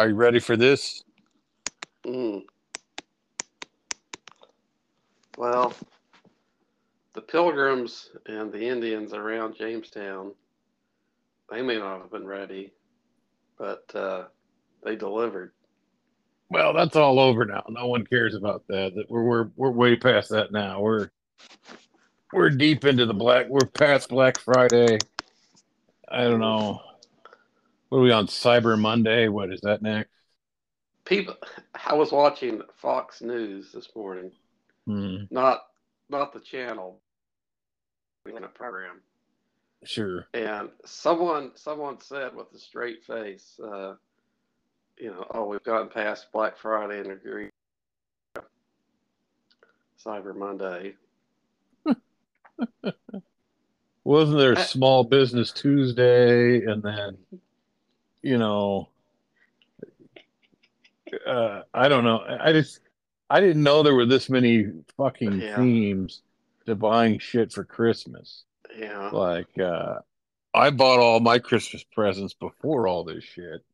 Are you ready for this? Mm. Well, the Pilgrims and the Indians around Jamestown, they may not have been ready, but uh, they delivered. Well, that's all over now. No one cares about that. That we're we're we're way past that now. We're we're deep into the black. We're past Black Friday. I don't know. What are we on Cyber Monday? What is that next? People, I was watching Fox News this morning. Hmm, Not not the channel, in a program. sure. And someone someone said with a straight face, uh, you know, oh, we've gotten past Black Friday and agree Cyber Monday. Wasn't there I- Small Business Tuesday and then, you know, uh, I don't know. I just I didn't know there were this many fucking Yeah. themes to buying shit for Christmas. Yeah. Like, uh, I bought all my Christmas presents before all this shit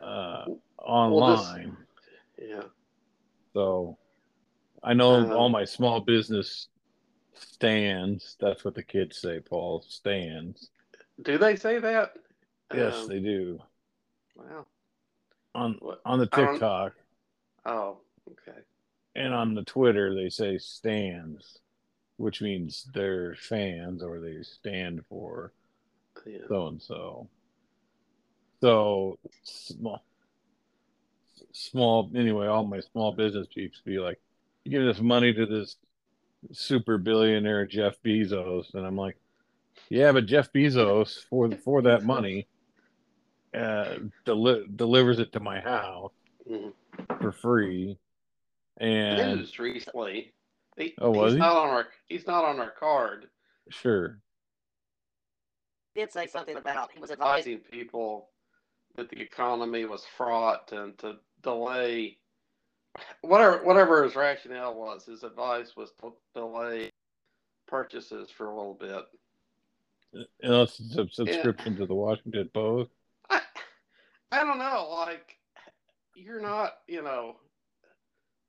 uh, online. Yeah. So I know Um, all my small business stands. That's what the kids say, Paul. Stands. Do they say that? Yes, Um, they do. Wow. On on the TikTok Oh, okay. and on the Twitter, they say stands, which means they're fans or they stand for so and so. So small, small. Anyway, all my small business peeps be like, "You give this money to this super billionaire Jeff Bezos," and I'm like, "Yeah, but Jeff Bezos for for that money, uh, deli- delivers it to my house Mhm. for free." And News recently. He, Oh, was he's he? not on our he's not on our card. sure, He Did say something about he was advising people that the economy was fraught and to delay whatever whatever his rationale was. His advice was to delay purchases for a little bit. unless it's a subscription to the Washington Post. I don't know. Like you're not, you know,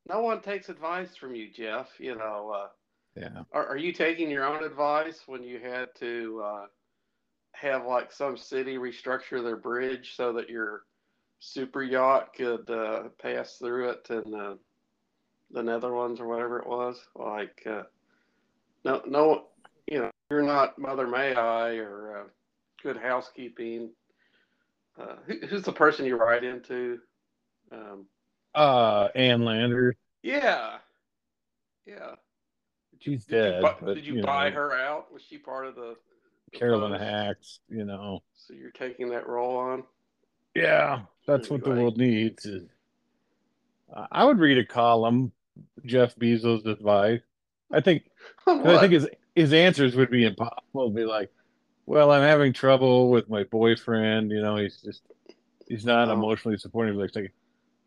no one takes advice from you, Jeff. You know, uh, Yeah. are, are you taking your own advice when you had to uh, have like some city restructure their bridge so that your super yacht could uh, pass through it in uh, the Netherlands or whatever it was? Like, uh, no, no, you know, you're not Mother May I or uh, Good Housekeeping. Uh, who, who's the person you write into? Um, Uh, Ann Lander, yeah, yeah. she's Did you, dead. bu- but, did you, you buy know, her out? Was she part of the, the Carolyn post? Hax, you know. So you're taking that role on? Yeah, that's what the world needs. Is I I would read a column, Jeff Bezos' advice. I think, I think his his answers would be impossible. It'd be like, well, I'm having trouble with my boyfriend. You know, he's just he's not Oh. emotionally supportive. Like, like,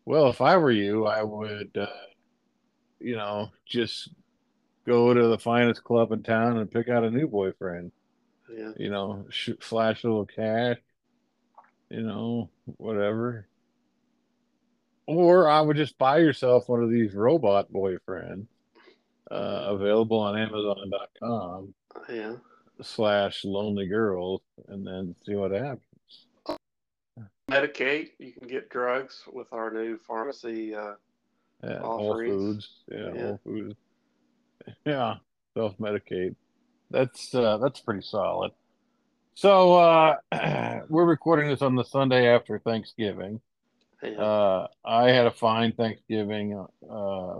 well, if I were you, I would, uh, you know, just go to the finest club in town and pick out a new boyfriend. yeah. You know, sh- flash a little cash. You know, whatever. Or I would just buy yourself one of these robot boyfriends, uh, available on Amazon.com Yeah. Slash lonely girls, and then see what happens. Medicaid, You can get drugs with our new pharmacy. Uh, Yeah, Whole Foods. Yeah, Yeah. Whole Foods. Yeah, self medicate. That's uh, that's pretty solid. So uh, we're recording this on the Sunday after Thanksgiving. yeah. Uh, I had a fine Thanksgiving, uh,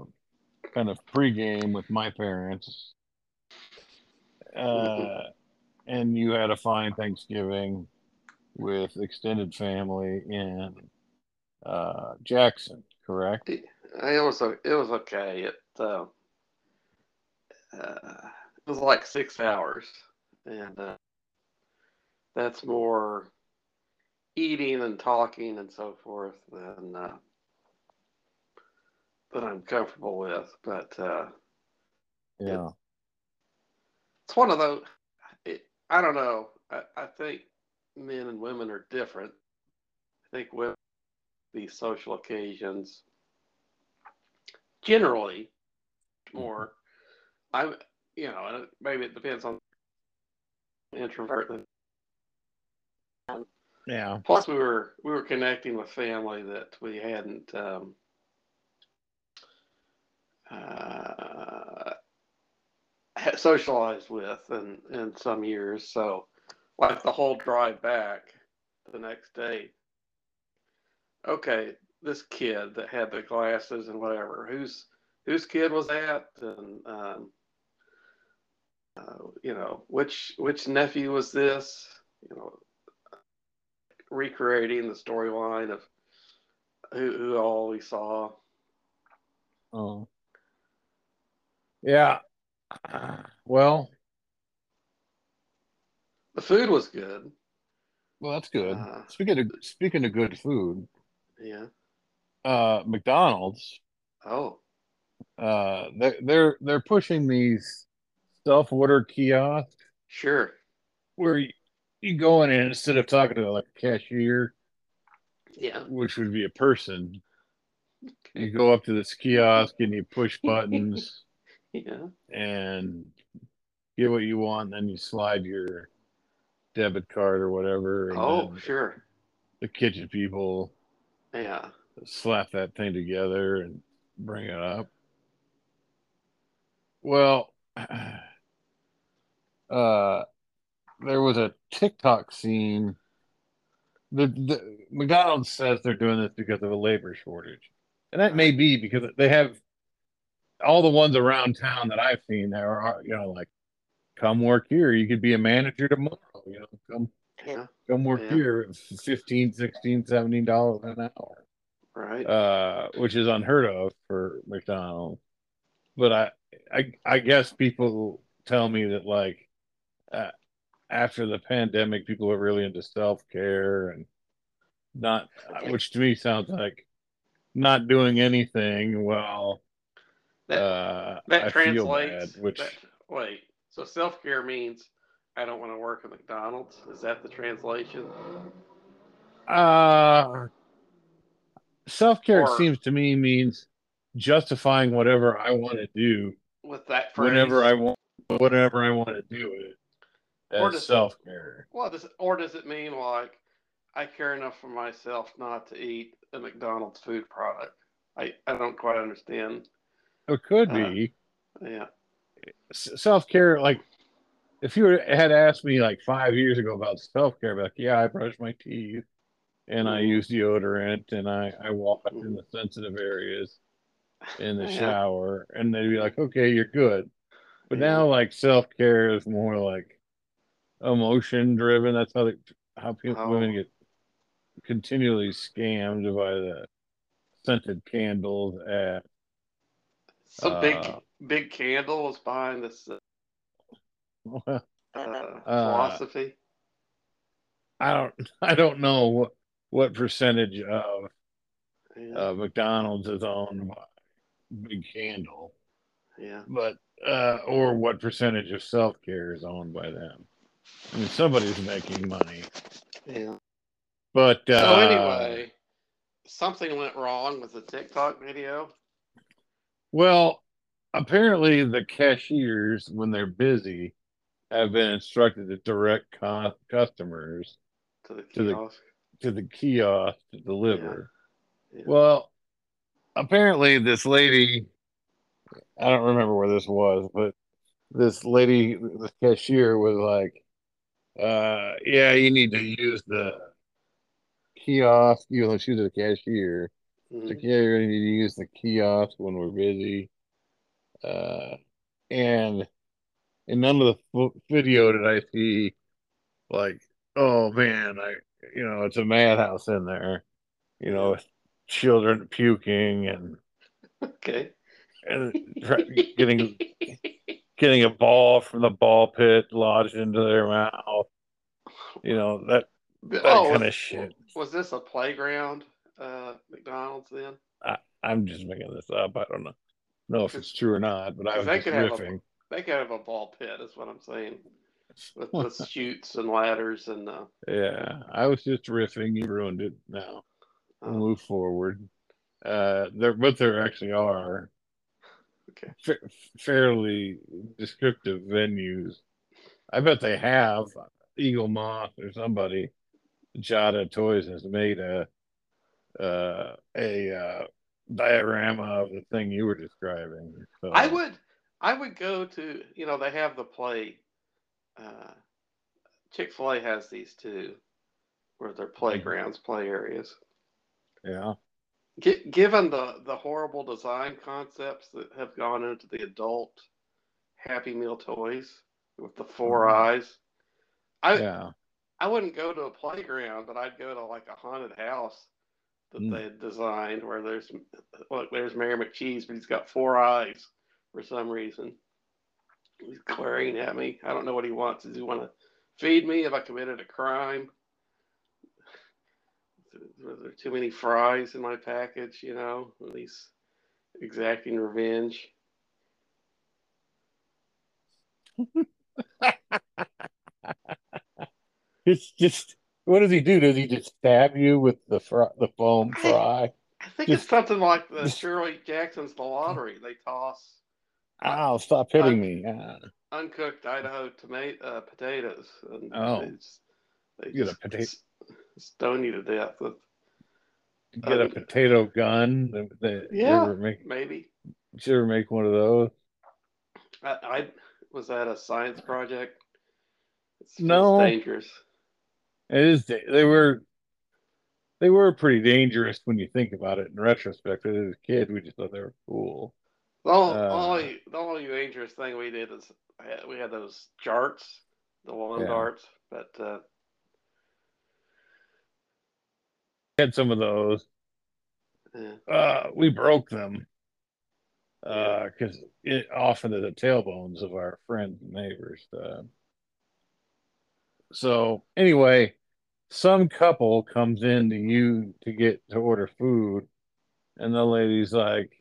kind of pregame with my parents. Uh, and you had a fine Thanksgiving with extended family in uh, Jackson, correct? it was o- it was okay. It uh, uh, it was like six hours, and uh, that's more eating and talking and so forth than uh, that I'm comfortable with. But uh, Yeah. It's one of those. It, I don't know. I, I think men and women are different. I think women these social occasions. Generally, more. I'm, you know, maybe it depends on introvert. Yeah. Plus, we were we were connecting with family that we hadn't um, uh, socialized with in in some years. So, like the whole drive back the next day. Okay, this kid that had the glasses and whatever, whose whose kid was that? And um, uh, you know, which which nephew was this? You know, recreating the storyline of who who all we saw. Oh. Yeah. Well, The food was good. well, that's good. Uh, Speaking of speaking of good food, Yeah. uh, McDonald's, Oh. uh, they they're they're pushing these self-order kiosks Sure. where you, you go in and instead of talking to like a cashier, Yeah. which would be a person, you go up to this kiosk and you push buttons Yeah. and get what you want, and then you slide your debit card or whatever, Oh, sure. the kitchen people Yeah. slap that thing together and bring it up. Well, uh, there was a TikTok scene. The, the McDonald's says they're doing this because of a labor shortage, and that may be because they have all the ones around town that I've seen. There are, you know, like come work here. You could be a manager tomorrow. You know, come Yeah. come work Yeah. here at 15 16 17 dollars an hour Right. uh, which is unheard of for McDonald's. But I, I, I guess people tell me that like uh, after the pandemic, people are really into self care and not, which to me sounds like not doing anything. Well, that uh, that I translates. bad, which that- wait. So self care means I don't want to work at McDonald's. Is that the translation? uh, self care seems to me means justifying whatever I want to do With that phrase. whenever I want, whatever I want to do it Or as does- self care. Well, does it, or does it mean like I care enough for myself not to eat a McDonald's food product? I I don't quite understand. It could Uh, be Yeah. self care. Like if you had asked me like five years ago about self care, like yeah, I brush my teeth and I Mhm. use deodorant and I I walk in the sensitive areas in the Yeah. shower, and they'd be like, okay, you're good. But Yeah. now like self care is more like emotion driven. That's how they, how people Oh. women get continually scammed by the scented candles at So Uh, big big candle was behind this uh, uh, philosophy. I don't I don't know what what percentage of Yeah. uh, McDonald's is owned by Big Candle, yeah. but uh, or what percentage of self care is owned by them. I mean, somebody's making money, Yeah. but uh, So anyway, something went wrong with the TikTok video. Well, apparently the cashiers, when they're busy, have been instructed to direct co- customers To the To the- kiosk. to the kiosk to deliver. Yeah. Well, apparently this lady, I don't remember where this was, but this lady, the cashier was like, uh, yeah, you need to use the kiosk, You though she was a cashier. Mhm. Like, yeah, you're gonna need to use the kiosk when we're busy. Uh, and in none of the video did I see like, oh man, I, you know, it's a madhouse in there, you know, with children puking and Okay. and getting getting a ball from the ball pit lodged into their mouth. You know that that oh, kind was, of shit. was this a playground uh, McDonald's then? I'm just making this up. I don't know know if it's true or not, but I was they just could have a- riffing. They could have a ball pit, is what I'm saying. With the chutes and ladders and uh, Yeah, I was just riffing. You ruined it now. Oh, move forward. Uh, there, but there actually are okay. fa- fairly descriptive venues. I bet they have Eaglemoss or somebody. Jada Toys has made a uh, a uh, diorama of the thing you were describing. So, I would I would go to you know they have the play. Uh, Chick Fil A has these too, where they're playgrounds, play areas. yeah, Gi- given the the horrible design concepts that have gone into the adult Happy Meal toys with the 4 Mhm. eyes, I yeah, I wouldn't go to a playground, but I'd go to like a haunted house that Mm. they had designed where there's look there's Mayor McCheese, but he's got four eyes for some reason. He's glaring at me. I don't know what he wants. Does he want to feed me? Have I committed a crime? Were there too many fries in my package? You know, at least exacting revenge. it's just what does he do? Does he just stab you with the fr- the foam I- fry? I think Just- it's something like the just- Shirley Jackson's The Lottery. They toss Ow! Stop hitting me! Ah, uncooked Idaho tomato uh, potatoes. And Oh. they just, they You get a just potato- s- stone you to death with get a Um, potato gun. The, the, you Yeah. make maybe. did you ever make one of those? I, I was that a science project. It's, No. dangerous. It is. They were. They were pretty dangerous when you think about it in retrospect. As a kid, we just thought they were cool. The only, Uh, only the only dangerous thing we did is we had those jarts, the lawn Yeah. darts, but uh, Had some of those. yeah. Uh, we broke them because it often to the tailbones of our friends and neighbors. Uh, so anyway, some couple comes in to you to get to order food, and the lady's like,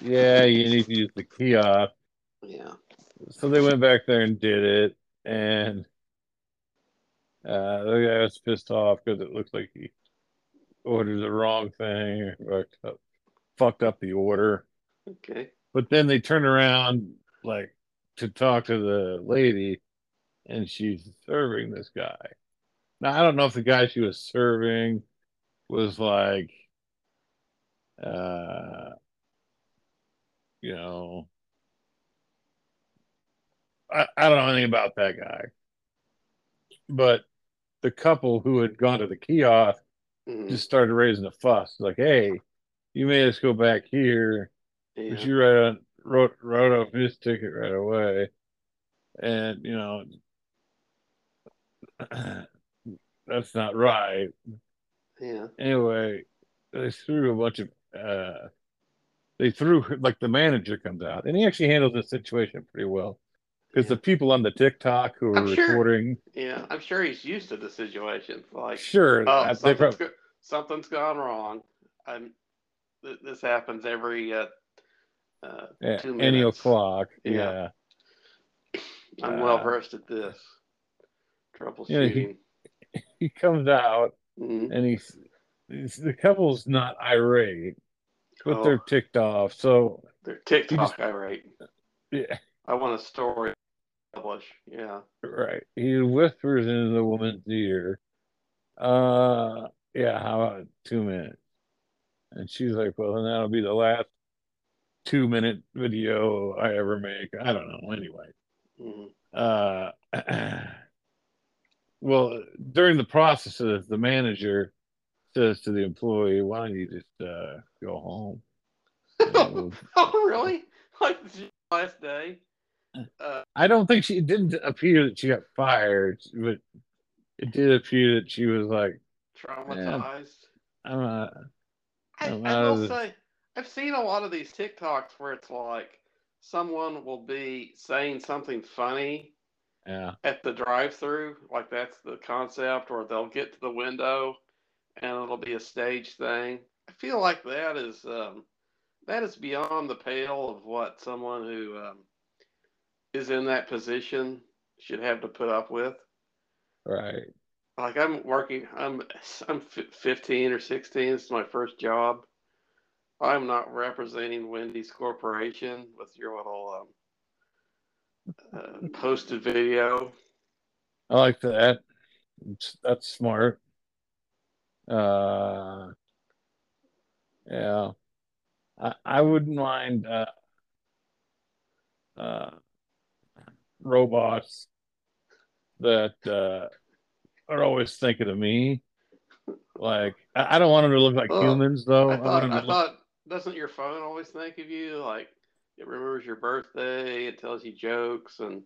"Yeah, you need to use the kiosk." yeah. So they went back there and did it, and uh, the guy was pissed off because it looked like he ordered the wrong thing, fucked up, fucked up the order. Okay. But then they turn around like to talk to the lady, and she's serving this guy. Now I don't know if the guy she was serving was like, uh, you know, I, I don't know anything about that guy. But the couple who had gone to the kiosk Mhm. just started raising a fuss, like, "Hey, you made us go back here." Yeah. But you write on, wrote wrote off his ticket right away, and you know that's not right. yeah. Anyway, they threw a bunch of uh, they threw like the manager comes out, and he actually handles the situation pretty well because Yeah. the people on the TikTok who were I'm sure- recording, Yeah. I'm sure he's used to the situation. Like, sure, oh, uh, something's, prob- go- something's gone wrong. I'm. Th- this happens every uh, uh, yeah, two any o'clock, Yeah. yeah. I'm Uh, well versed at this. Troubleshooting. He comes out Mhm. and he's, he's the couple's not irate, but Oh. they're ticked off. So They're TikTok irate. yeah, I want a story to publish. Yeah. right. He whispers into the woman's ear, "Uh, yeah, how about two minutes?" And she's like, "Well, then that'll be the last two-minute video I ever make." I don't know. Anyway, Mhm. uh, well, during the process of this, the manager says to the employee, "Why don't you just uh, go home?" We'll- oh, really? Like last day? Uh, I don't think she it didn't appear that she got fired, but it did appear that she was like, traumatized. I'm not. I, I'm I out will say, I've seen a lot of these TikToks where it's like someone will be saying something funny Yeah, at the drive-through, like that's the concept, or they'll get to the window and it'll be a stage thing. I feel like that is um, that is beyond the pale of what someone who um, is in that position should have to put up with. right. like I'm working. I'm I'm 15 or 16. It's my first job. I'm not representing Wendy's Corporation with your little um, uh, posted video. I like that. That's smart. Uh, yeah, I, I wouldn't mind uh, uh, robots that uh, are always thinking of me. Like I, I don't want them to look like well, humans, though. I thought, I, I thought, doesn't your phone always think of you? Like it remembers your birthday, it tells you jokes, and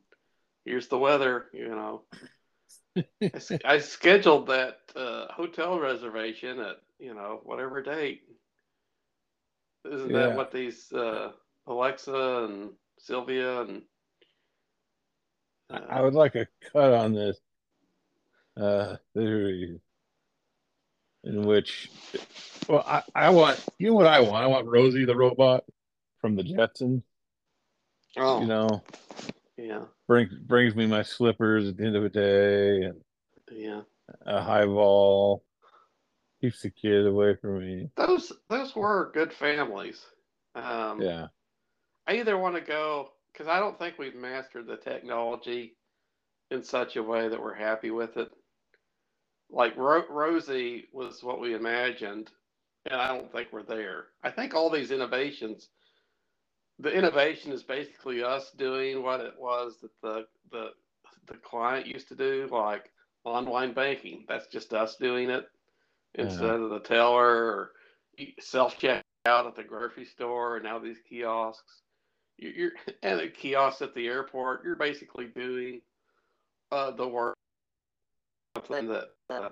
here's the weather. You know, I, I, scheduled that uh, hotel reservation at you know whatever date. Isn't yeah. that what these uh, Alexa and Sylvia and uh, I would like a cut on this uh, theory in which, well, I, I want you know what I want. I want Rosie the robot from the Jetsons. Oh, you know, yeah, brings brings me my slippers at the end of the day, and yeah, a Hi-Vol keeps the kid away from me. Those those were good families. Um, yeah, I either want to go because I don't think we've mastered the technology in such a way that we're happy with it. Like Ro- Rosie was what we imagined, and I don't think we're there. I think all these innovations, the innovation is basically us doing what it was that the the the client used to do, like online banking. That's just us doing it instead yeah. of the teller or self checkout at the grocery store, and now these kiosks you're and a kiosk at the airport. You're basically doing uh, the work that uh,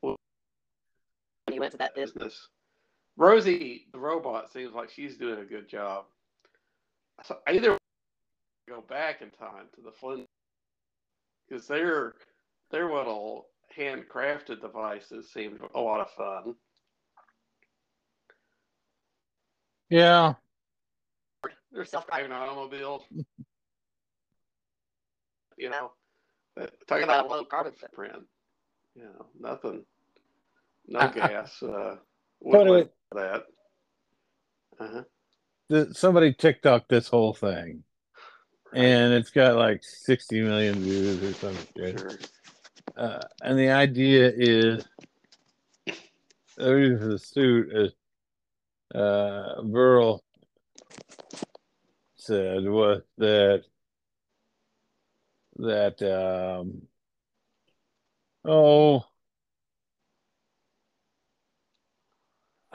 when you went to that business. Rosie, the robot, seems like she's doing a good job. So either go back in time to the Flint because they're their little handcrafted devices seemed a lot of fun. Yeah, they're self-driving automobiles. you know, talking about a low carbon footprint. You know, nothing, no gas. Uh, with that. Uh-huh. The, somebody TikTok this whole thing, right. and it's got like 60 million views or something. Sure. Uh, and the idea is, the reason for the suit is uh, Burl said was that that um, oh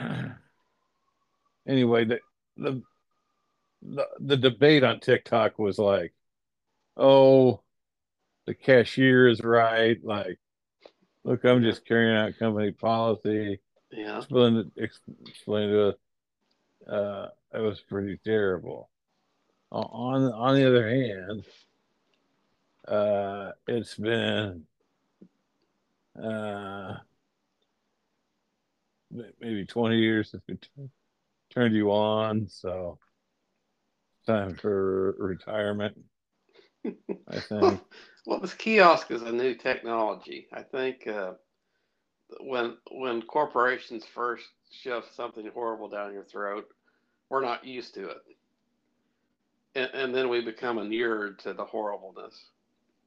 anyway the, the the the debate on TikTok was like oh the cashier is right. Like look I'm just carrying out company policy. Yeah. Explain explain to us. Uh it was pretty terrible. On on the other hand, uh, it's been uh, maybe 20 years since we t- turned you on, so time for retirement. I think. well, well, this kiosk is a new technology. I think uh, when when corporations first shove something horrible down your throat, we're not used to it and, and then we become inured to the horribleness,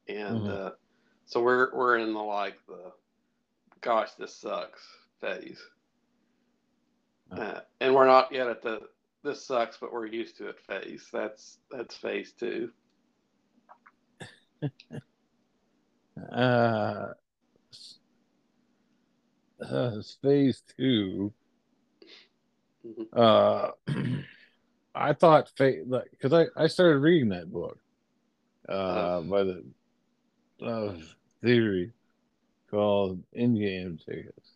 and mm-hmm. uh, so we're we're in the like the gosh this sucks phase, uh, and we're not yet at the this sucks but we're used to it phase. That's that's phase two. uh, uh, phase 2 mm-hmm. Uh. I thought fate like because I I started reading that book uh by the uh, theory called in game Tickets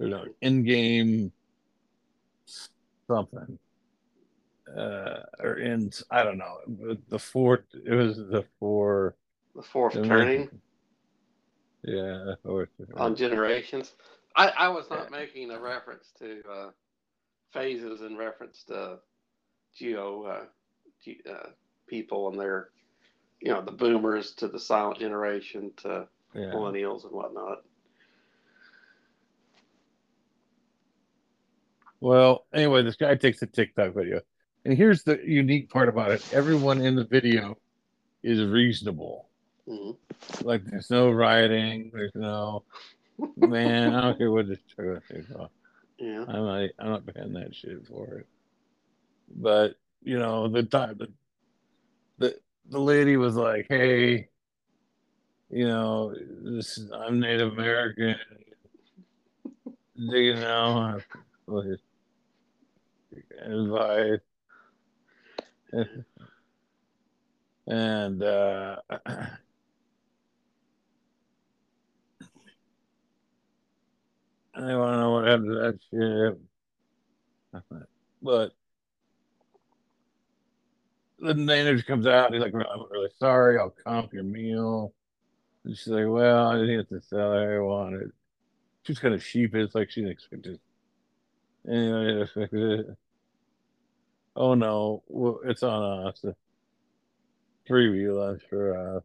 or no Endgame something uh or in I don't know the fourth it was the four the fourth the turning yeah the fourth on generations I I was not yeah. making a reference to uh phases in reference to geo uh, ge- uh, people and their you know the boomers to the silent generation to Yeah. millennials and whatnot. Well, anyway, this guy takes a TikTok video. And here's the unique part about it. Everyone in the video is reasonable. Mhm. Like there's no rioting, there's no man, I don't care what this trailer is. Yeah. I'm not I'm not paying that shit for it. But you know, the time the the, the lady was like, Hey, you know, this is, I'm Native American. Do you know advice? and uh I want to know what happened to that shit. But the manager comes out. He's like, "I'm really sorry. I'll comp your meal." And she's like, "Well, I didn't get the salary I wanted." She's kind of sheepish, like she didn't expect it. Anyway, I it. Oh no, it's on us. The preview lunch for us.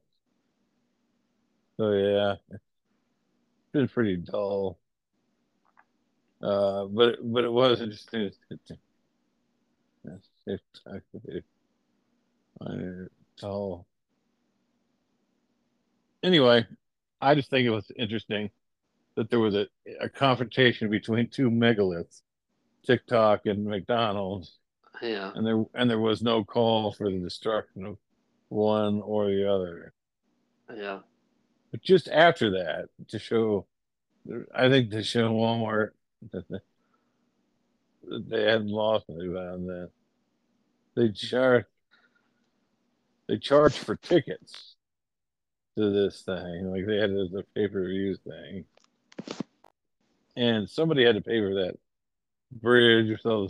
So yeah, it's been pretty dull. Uh, but but it was interesting. That's exactly. So anyway, I just think it was interesting that there was a, a confrontation between two megaliths, TikTok and McDonald's, Yeah. and there and there was no call for the destruction of one or the other. Yeah. But just after that, to show, I think to show Walmart that they, that they hadn't lost anybody on that, they charge they charge for tickets to this thing, like they had the pay per view thing, and somebody had to pay for that bridge or so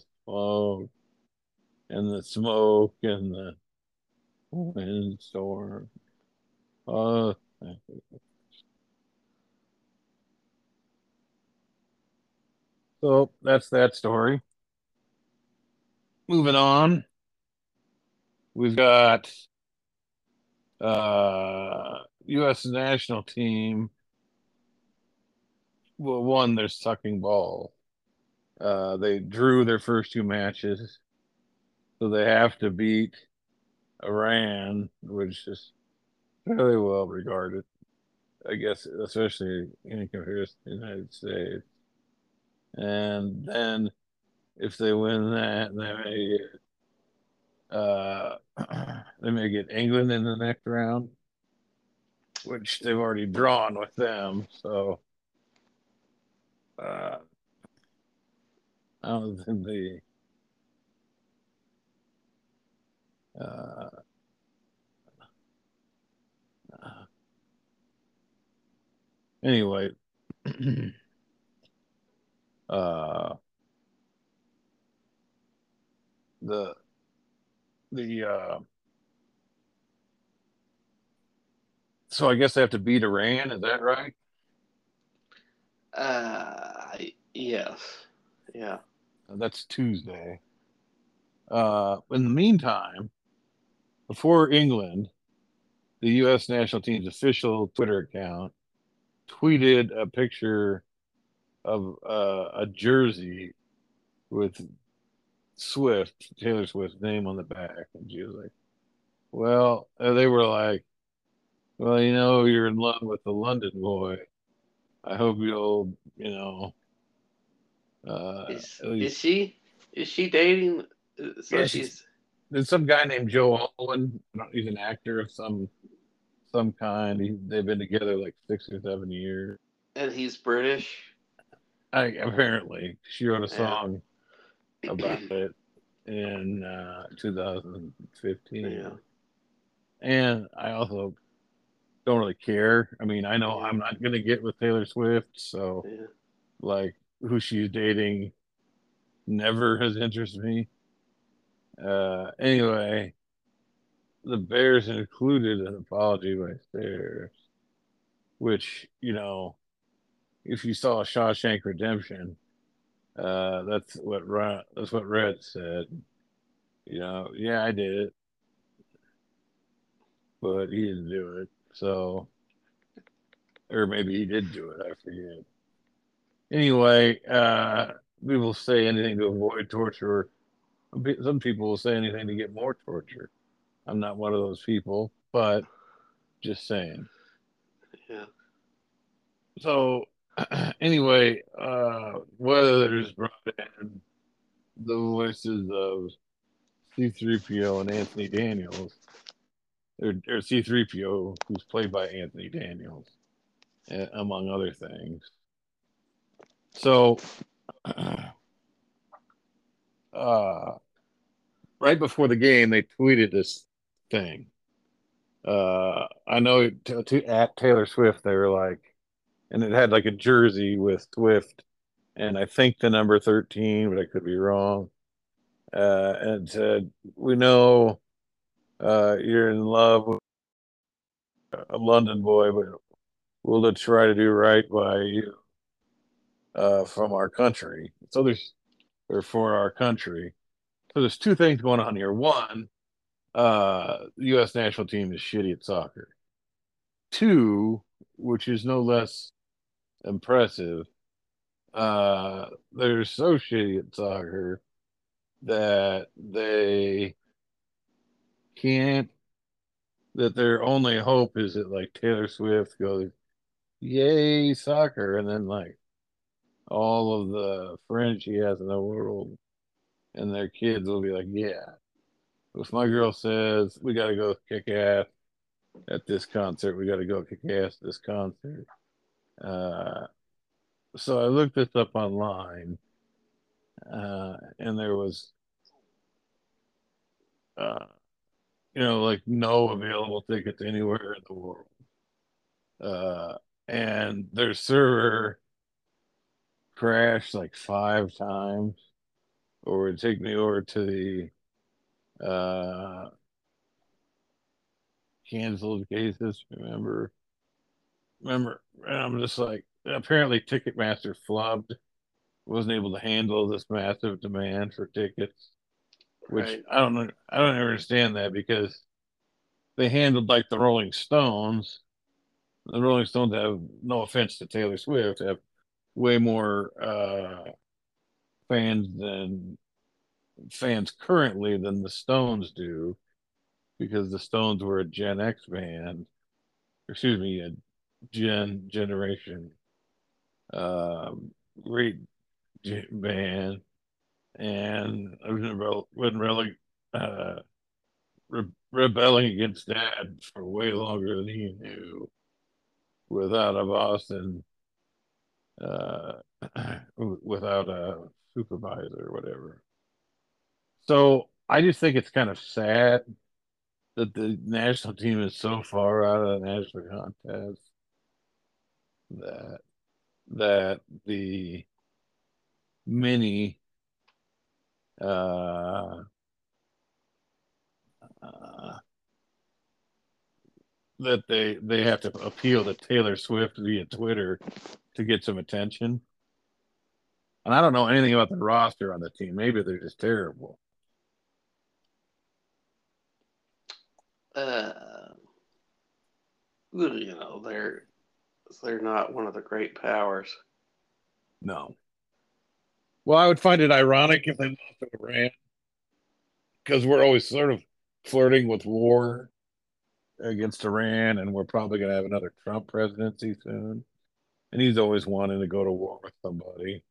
and the smoke and the windstorm. Oh, So that's that story. Moving on, we've got uh U.S. national team. Well, one, they're sucking ball. Uh, they drew their first two matches, so they have to beat Iran, which is fairly well regarded, I guess, especially in comparison to the United States. And then if they win that, they may uh, they may get England in the next round, which they've already drawn with them. So uh, I don't think they. Uh, anyway, uh, the the uh, so I guess they have to beat Iran. Is that right? Uh, yes. Yeah. That's Tuesday. Uh, in the meantime, before England, the U.S. national team's official Twitter account tweeted a picture of uh, a jersey with Swift, Taylor Swift's name on the back. And she was like, Well, they were like, Well, you know, you're in love with the London boy. I hope you'll, you know, uh, Is, at is she is she dating? uh, So she's there's some guy named Joe Alwyn. He's an actor of some some kind. He, they've been together like six or seven years. and he's British. I, apparently, she wrote a Yeah. song about it in uh, 2015. Yeah. And I also don't really care. I mean, I know Yeah. I'm not gonna get with Taylor Swift, so Yeah. like who she's dating never has interested me. Uh, anyway, the Bears included an apology by Stairs, which you know, if you saw Shawshank Redemption, uh, that's what that's what Red said. You know, yeah, I did it. but he didn't do it. So, or maybe he did do it. I forget. Anyway, uh, people say anything to avoid torture. Some people will say anything to get more torture. I'm not one of those people, but just saying. Yeah. So, anyway, uh, Weathers brought in the voices of C3PO and Anthony Daniels, or, or C3PO, who's played by Anthony Daniels, among other things. So, uh, right before the game, they tweeted this thing. Uh, I know to, at Taylor Swift, they were like, and it had like a jersey with Swift, and I think the number 13, but I could be wrong. Uh, and said, We know uh, you're in love with a London boy, but we'll try to do right by you uh, from our country. So there's, or for our country. So there's two things going on here. One, uh, the U.S. national team is shitty at soccer. Two, which is no less impressive, uh, they're so shitty at soccer that they can't. That their only hope is that like Taylor Swift goes, "Yay soccer," and then like all of the friends she has in the world and their kids will be like, yeah. If my girl says we got to go kick ass at this concert, we got to go kick ass this concert. Uh, so I looked this up online, uh, and there was, uh, you know, like no available tickets anywhere in the world. Uh, and their server crashed like five times, or would take me over to the uh, canceled cases. Remember, remember, and I'm just like, apparently Ticketmaster flubbed, wasn't able to handle this massive demand for tickets, which right. I don't know. I don't understand that because they handled like the Rolling Stones. The Rolling Stones have no offense to Taylor Swift, have way more uh, fans than fans currently than the Stones do, because the Stones were a Gen X band, excuse me, a Gen generation, um, great band, and I wasn't really uh, re- rebelling against that for way longer than he knew. Without a Boston uh, without a supervisor or whatever. So I just think it's kind of sad that the national team is so far out of the national contest that that the mini uh, uh, that they they have to appeal to Taylor Swift via Twitter to get some attention. And I don't know anything about the roster on the team. Maybe they're just terrible. Uh, you know, they're they're not one of the great powers. No. Well, I would find it ironic if they lost to Iran because we're always sort of flirting with war against Iran, and we're probably going to have another Trump presidency soon and he's always wanting to go to war with somebody.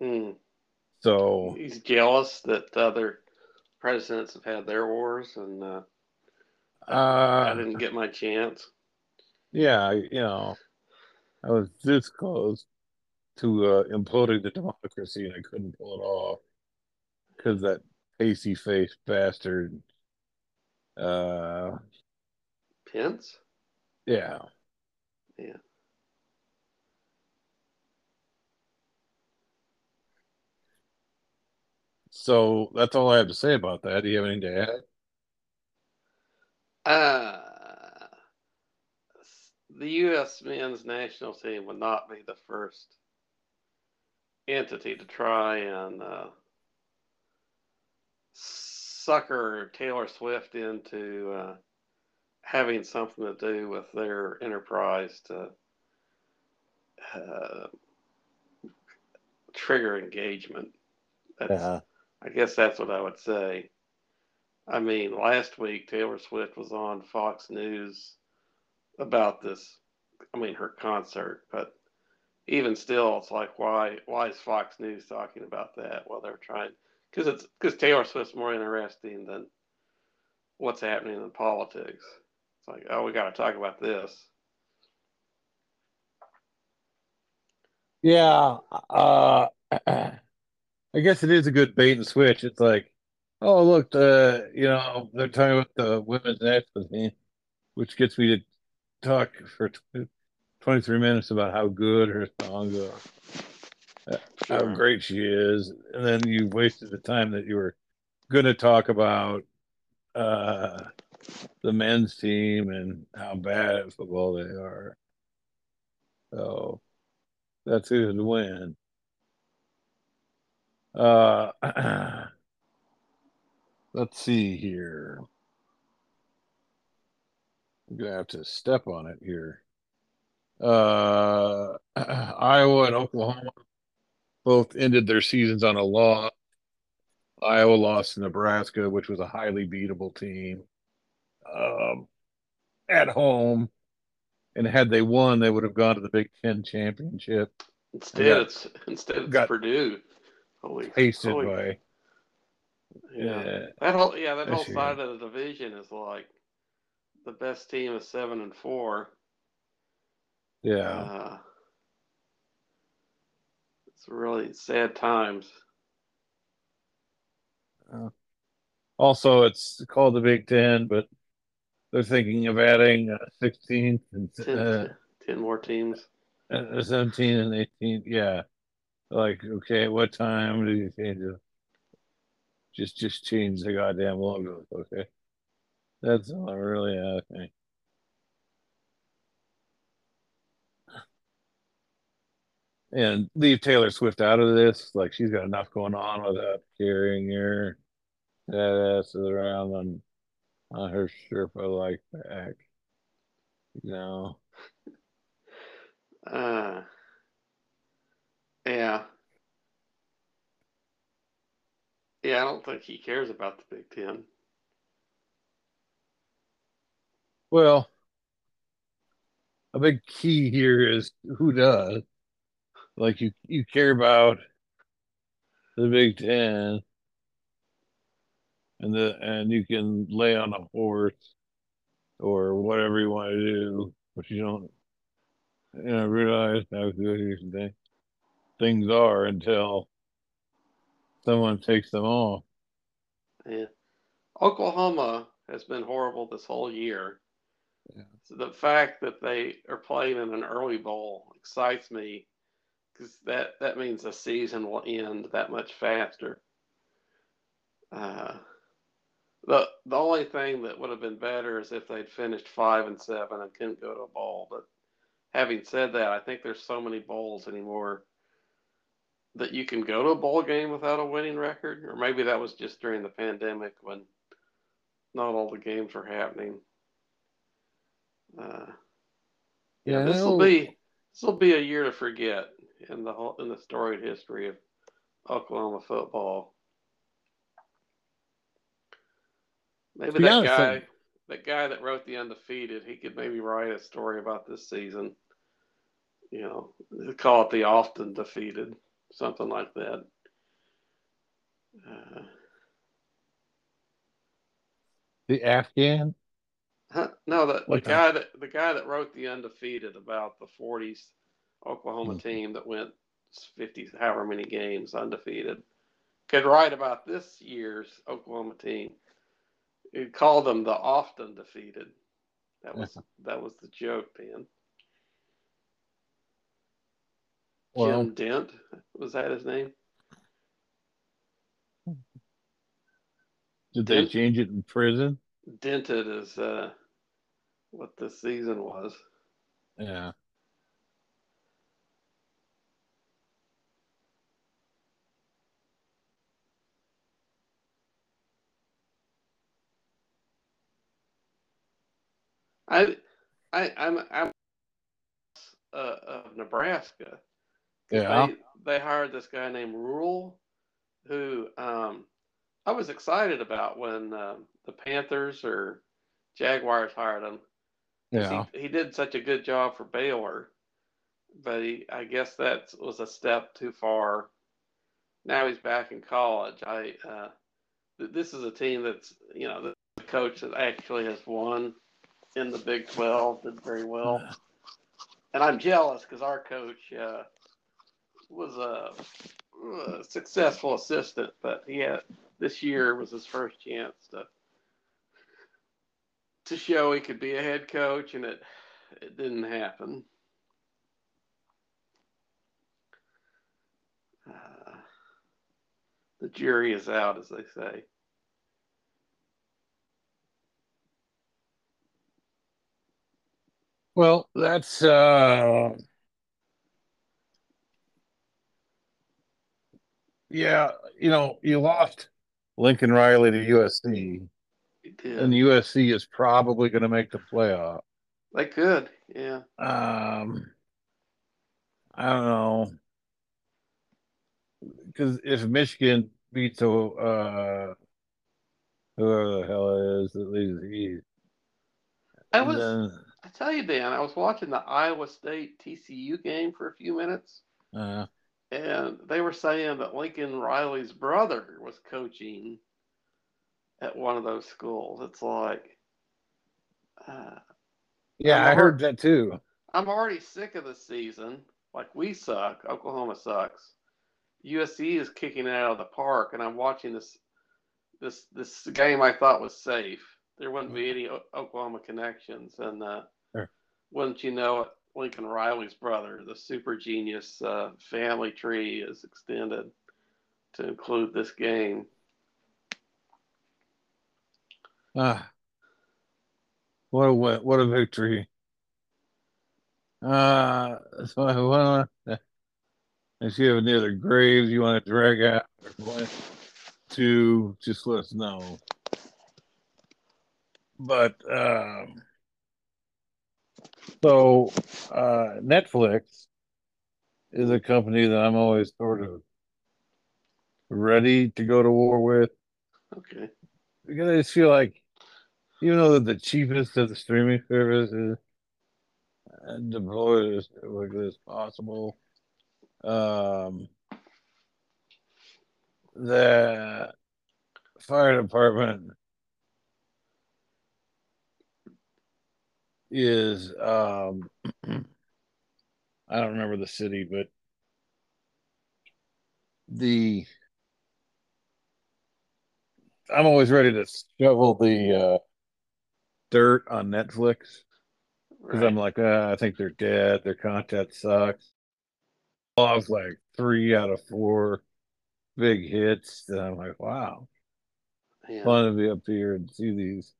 Hmm. So he's jealous that other presidents have had their wars, and uh, uh, I didn't get my chance. Yeah, you know, I was this close to uh, imploding the democracy, and I couldn't pull it off because that pasty faced bastard. Uh, Pence. Yeah. Yeah. So that's all I have to say about that. Do you have anything to add? Uh, the U.S. men's national team would not be the first entity to try and uh, sucker Taylor Swift into uh, having something to do with their enterprise to uh, trigger engagement. That's, Yeah. I guess that's what I would say. I mean, last week Taylor Swift was on Fox News about this. I mean, her concert, but even still, it's like why why is Fox News talking about that? Well, they're trying because it's because Taylor Swift's more interesting than what's happening in politics. It's like, oh, we got to talk about this. Yeah. Uh, I guess it is a good bait and switch. It's like, oh, look, the you know they're talking about the women's national team, which gets me to talk for tw- 23 minutes about how good her songs are, how great she is, and then you wasted the time that you were going to talk about uh, the men's team and how bad at football they are. So that's who's to win. Uh, let's see here. I'm gonna have to step on it here. Uh, Iowa and Oklahoma both ended their seasons on a loss. Iowa lost to Nebraska, which was a highly beatable team, um, at home. And had they won, they would have gone to the Big Ten championship. Instead, got- it's instead it's got Purdue. Holy, Pasted holy- by yeah. uh, That whole yeah, that whole side of the division is like the best team is seven and four. yeah. Uh, it's really sad times. Also, it's called the Big Ten, but they're thinking of adding uh, 16 and Ten, uh, 10 more teams. uh, 17 and 18. Yeah. Like, okay, what time do you change it? Just, just change the goddamn logo. Okay. That's all I'm really asking. And leave Taylor Swift out of this. Like, she's got enough going on without carrying her that ass around on, on her Sherpa like back. You know? Uh, yeah. Yeah, I don't think he cares about the Big Ten. Well, a big key here is who does. Like you, you care about the Big Ten, and the and you can lay on a horse or whatever you want to do, but you don't, you know, realize how good these things things are until someone takes them off. Yeah. Oklahoma has been horrible this whole year. Yeah. So the fact that they are playing in an early bowl excites me because that, that means the season will end that much faster. Uh, the the only thing that would have been better is if they'd finished five and seven and couldn't go to a bowl. But having said that, I think there's so many bowls anymore that you can go to a bowl game without a winning record, or maybe that was just during the pandemic when not all the games were happening. Uh, yeah, this will be this will be a year to forget in the whole in the storied history of Oklahoma football. Maybe that honest, guy, that guy that wrote the undefeated, he could maybe write a story about this season. You know, call it the often defeated, something like that. Uh, The Afghan. Huh? No, the, the guy that the guy that wrote the undefeated about the '40s Oklahoma Hmm. team that went 50 however many games undefeated could write about this year's Oklahoma team. He called them the often defeated. That was that was the joke, Dan. Well, Jim Dent was that his name? did they Did- change it in prison? Dented is uh, what the season was. Yeah. I, I, I'm, I'm uh, of Nebraska. Yeah. They, they hired this guy named Rhule, who um, I was excited about when um, the Panthers or Jaguars hired him. Yeah. He, he did such a good job for Baylor, but he, I guess that was a step too far. Now he's back in college. I, uh, th- this is a team that's, you know, the coach that actually has won in the Big 12, did very well. And I'm jealous because our coach uh, was a, a successful assistant, but he had this year was his first chance to to show he could be a head coach, and it it didn't happen. Uh, the jury is out, as they say. Well, that's uh yeah, you know, you lost Lincoln Riley to USC, did. and USC is probably going to make the playoff. they could, yeah. Um, I don't know because if Michigan beats uh whoever the hell it is that leads the East, I was. then I tell you, Dan, I was watching the Iowa State TCU game for a few minutes, uh, and they were saying that Lincoln Riley's brother was coaching at one of those schools. It's like, uh, yeah, I'm I heard that too. I'm already sick of the season. Like we suck. Oklahoma sucks. USC is kicking it out of the park, and I'm watching this this this game I thought was safe. There wouldn't be any O- Oklahoma connections, and uh, Sure. wouldn't you know it? Lincoln Riley's brother, the super genius uh, family tree, is extended to include this game. Ah, what a what a victory! Uh, so I want to. If you have any other graves you want to drag out or want to, just let us know. But um, so uh, Netflix is a company that I'm always sort of ready to go to war with Okay. because I just feel like even though they're the cheapest of the streaming services and deployed as quickly as possible, um, the fire department is um, I don't remember the city, but the I'm always ready to shovel the uh, dirt on Netflix because I'm like, uh, I think they're dead. Their content sucks. Lost like three out of four big hits. And I'm like, wow, yeah. fun to be up here and see these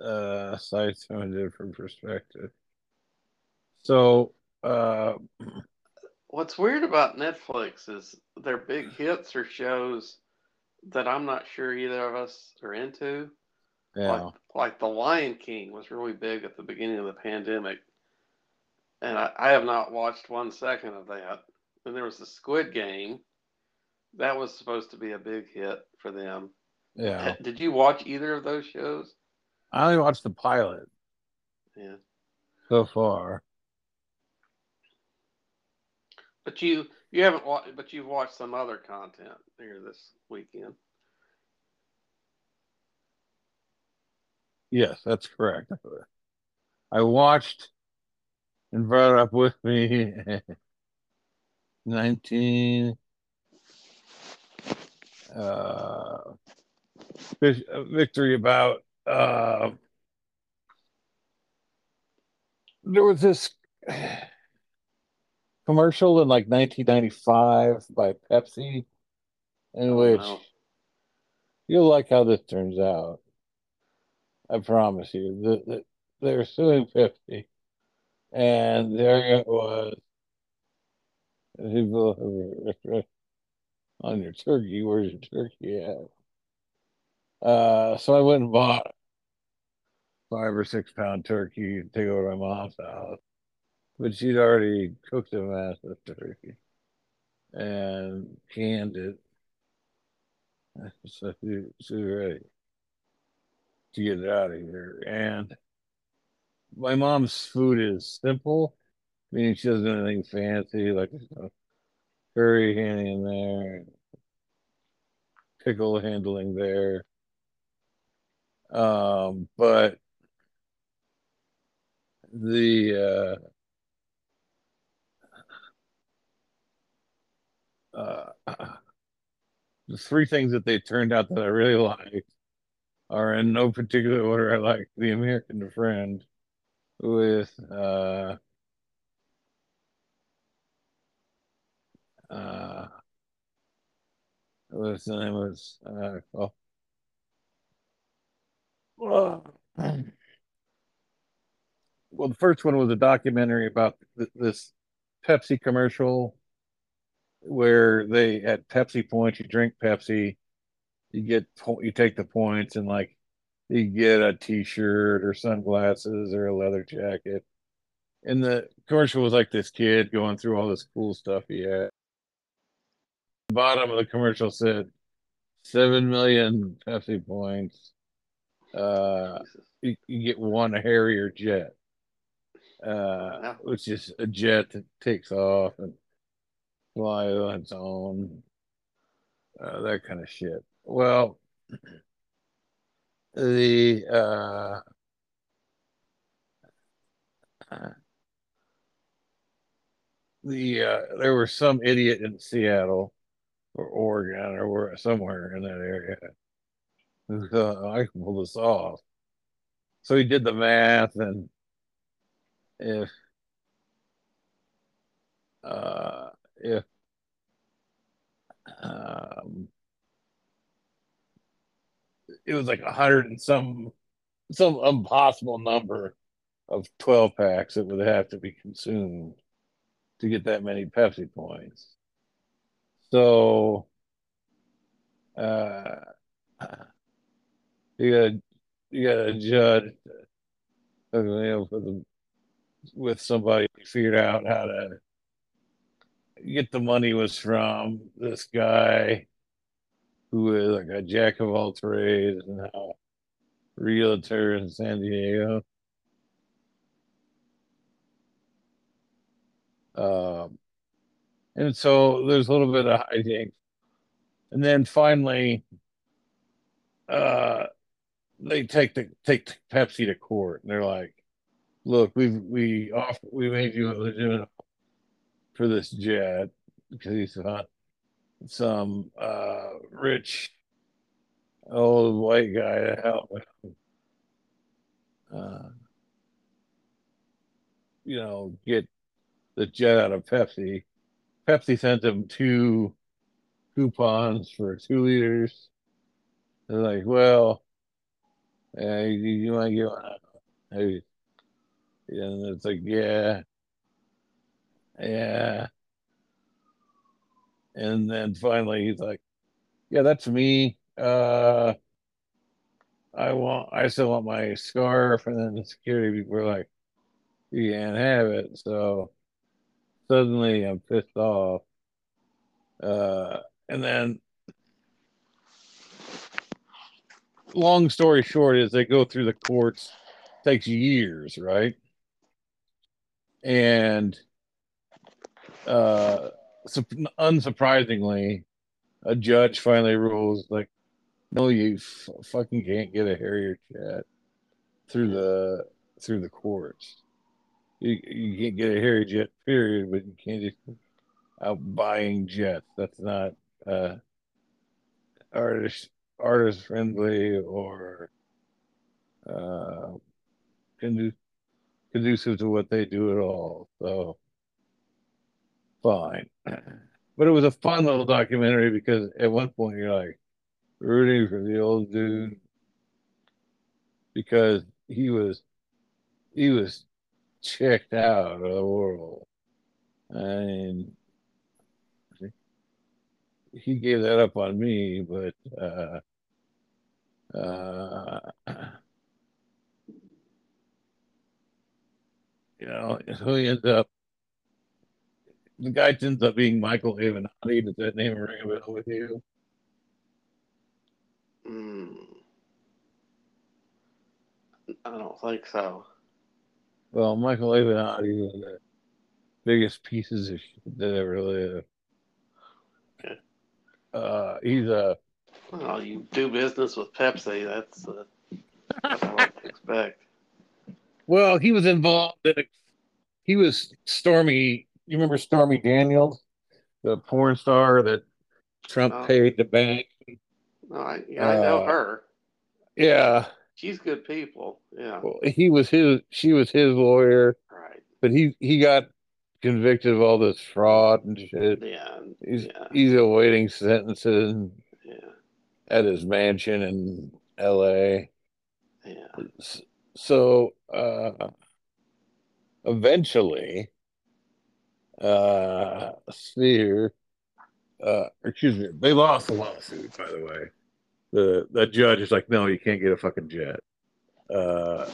uh, sites from a different perspective. So, uh, What's weird about Netflix is their big hits are shows that I'm not sure either of us are into. yeah, Like, like The Lion King was really big at the beginning of the pandemic. And I, I have not watched one second of that. And there was the Squid Game. That was supposed to be a big hit for them. yeah. Did you watch either of those shows? I only watched the pilot Yeah. so far. But you you haven't watched, but you've watched some other content here this weekend. Yes, that's correct. I watched and brought up with me 19 uh, uh, victory about uh, there was this commercial in like 1995 by Pepsi in Oh, which no. you'll like how this turns out. I promise you. The, the, they're suing Pepsi, and there it was. People on your turkey, where's your turkey at? Uh, so I went and bought five or six pound turkey to take over to my mom's house. But she'd already cooked a massive turkey and canned it. So she, she was ready to get it out of here. And my mom's food is simple, meaning she doesn't do anything fancy, like curry handling in there, pickle handling there. Um, but the uh, uh, the three things that they turned out that I really like are in no particular order. I like the American Friend with uh, uh, what's the name was uh, well, the first one was a documentary about th- this Pepsi commercial where they at Pepsi points, you drink Pepsi, you get you take the points and like you get a t-shirt or sunglasses or a leather jacket. And the commercial was like this kid going through all this cool stuff he had. The bottom of the commercial said seven million Pepsi points. Uh, you, you get one Harrier jet, uh, which is a jet that takes off and flies on its own, uh, that kind of shit. Well, the uh, the uh, there was some idiot in Seattle or Oregon or where, somewhere in that area who thought I can pull this off. So he did the math, and if uh, if um, it was like a hundred and some some impossible number of 12 packs that would have to be consumed to get that many Pepsi points. So uh, you gotta, you got a judge you know, with, with somebody figured out how to get the money was from this guy who is like a jack of all trades and a realtor in San Diego. Um, and so there's a little bit of hijinks. And then finally, uh, they take the take Pepsi to court, and they're like, "Look, we've we off we made you a legitimate for this jet because he's not some uh, rich old white guy to help uh, you know, get the jet out of Pepsi. Pepsi sent him two coupons for two liters. They're like, well, yeah, you, you want to get one? And it's like, yeah, yeah. And then finally he's like, Yeah, that's me. Uh I want I still want my scarf and then the security people were like, You can't have it. So suddenly I'm pissed off. Uh and then long story short is they go through the courts takes years, right? And uh unsurprisingly, a judge finally rules like, no, you f- fucking can't get a Harrier jet through the through the courts. You you can't get a Harrier jet, period. But you can't just out buying jets. That's not uh, artist artist friendly or uh, conducive to what they do at all. So fine. But it was a fun little documentary because at one point you're like rooting for the old dude because he was he was checked out of the world. and he gave that up on me, but uh, uh, you know, who he ends up. The guy ends up being Michael Avenatti. Does that name ring a bell with you? Mm. I don't think so. Well, Michael Avenatti was the biggest pieces of shit that ever lived. Okay. Uh, he's a Well, you do business with Pepsi. That's uh, what I expect. Well, he was involved in a, he was Stormy. You remember Stormy Daniels, the porn star that Trump Oh. paid to bank? No, I, yeah, I know Uh, her. Yeah, She's good people. Yeah. well, he was his. She was his lawyer, Right. but he he got convicted of all this fraud and shit. Yeah. He's Yeah. he's awaiting sentences Yeah. at his mansion in L.A. Yeah. S- So uh, eventually, uh, Sphere, uh, excuse me, they lost the lawsuit. By the way, the the judge is like, no, you can't get a fucking jet. Uh,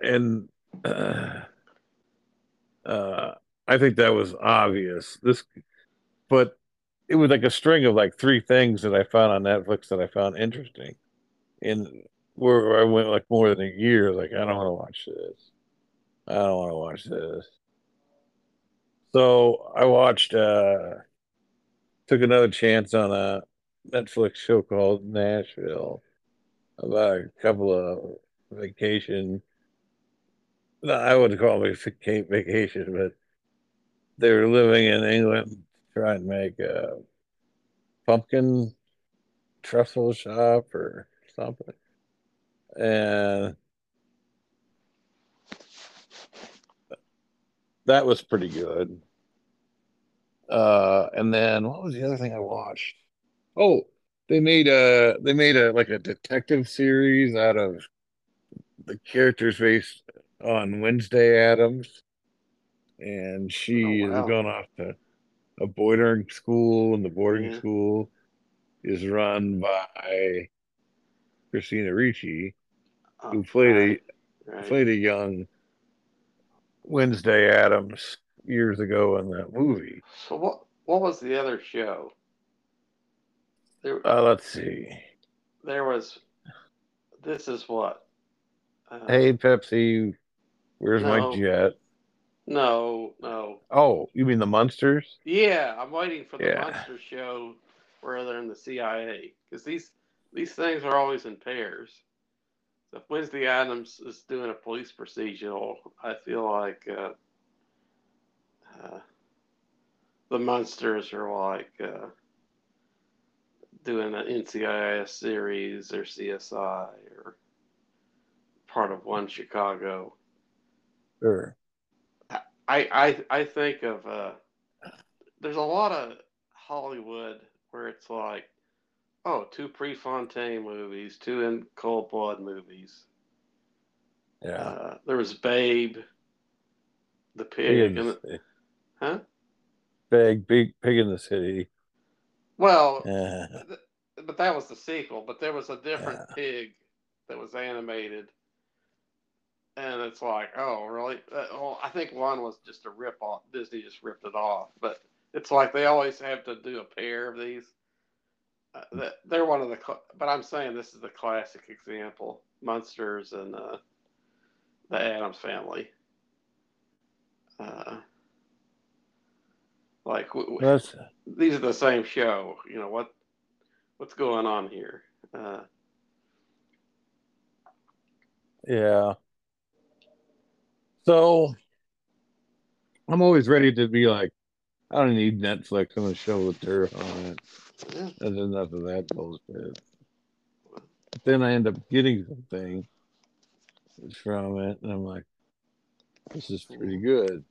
and uh, uh, I think that was obvious. This, but it was like a string of like three things that I found on Netflix that I found interesting. And where I went like more than a year, like I don't want to watch this. I don't want to watch this. So I watched uh took another chance on a Netflix show called Nashville about a couple of vacation. No, I wouldn't call it vacation, but they were living in England trying to make a pumpkin truffle shop or something. And that was pretty good. Uh, and then what was the other thing I watched? Oh, they made a they made a like a detective series out of the characters based on Wednesday Addams, and she Oh, wow. is going off to a boarding school, and the boarding Yeah. school is run by Christina Ricci, Oh, who played right, a right. played a young Wednesday Addams years ago in that movie. So what? What was the other show? There, Uh, let's see. there was. This is what. Uh, Hey Pepsi, where's my jet? No, no. Oh, you mean the monsters? Yeah, I'm waiting for the Yeah. monster show where they're in the CIA because these these things are always in pairs. So if Wednesday Addams is doing a police procedural, I feel like uh, uh, the monsters are like uh, doing an NCIS series or CSI or part of One Chicago. Sure. I I I think of uh there's a lot of Hollywood where it's like, oh, two Prefontaine movies, two in Cold Blood movies. Yeah. Uh, there was Babe, the Pig pig, in the the, huh? Big, big pig in the city. Well, Uh, th- but that was the sequel. But there was a different Yeah. pig that was animated, and it's like, oh, really? Uh, well, I think one was just a rip off. Disney just ripped it off, but it's like they always have to do a pair of these. Uh, they're one of the, but I'm saying this is the classic example: Munsters and uh, the Addams Family. Uh, like w- w- these are the same show. You know what what's going on here? Uh, yeah. So I'm always ready to be like, I don't need Netflix. I'm gonna show with dirt on it. Yeah, There's enough of that bullshit. But then I end up getting something from it, and I'm like, this is pretty good.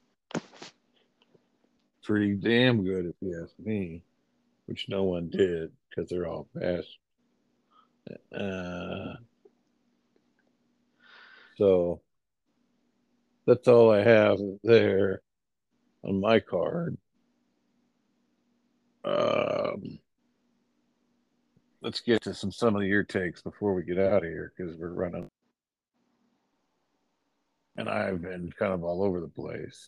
Pretty damn good, if you ask me. Which no one did because they're all past. Uh, so that's all I have there on my card. Um, let's get to some some of your takes before we get out of here because we're running. and I've been kind of all over the place.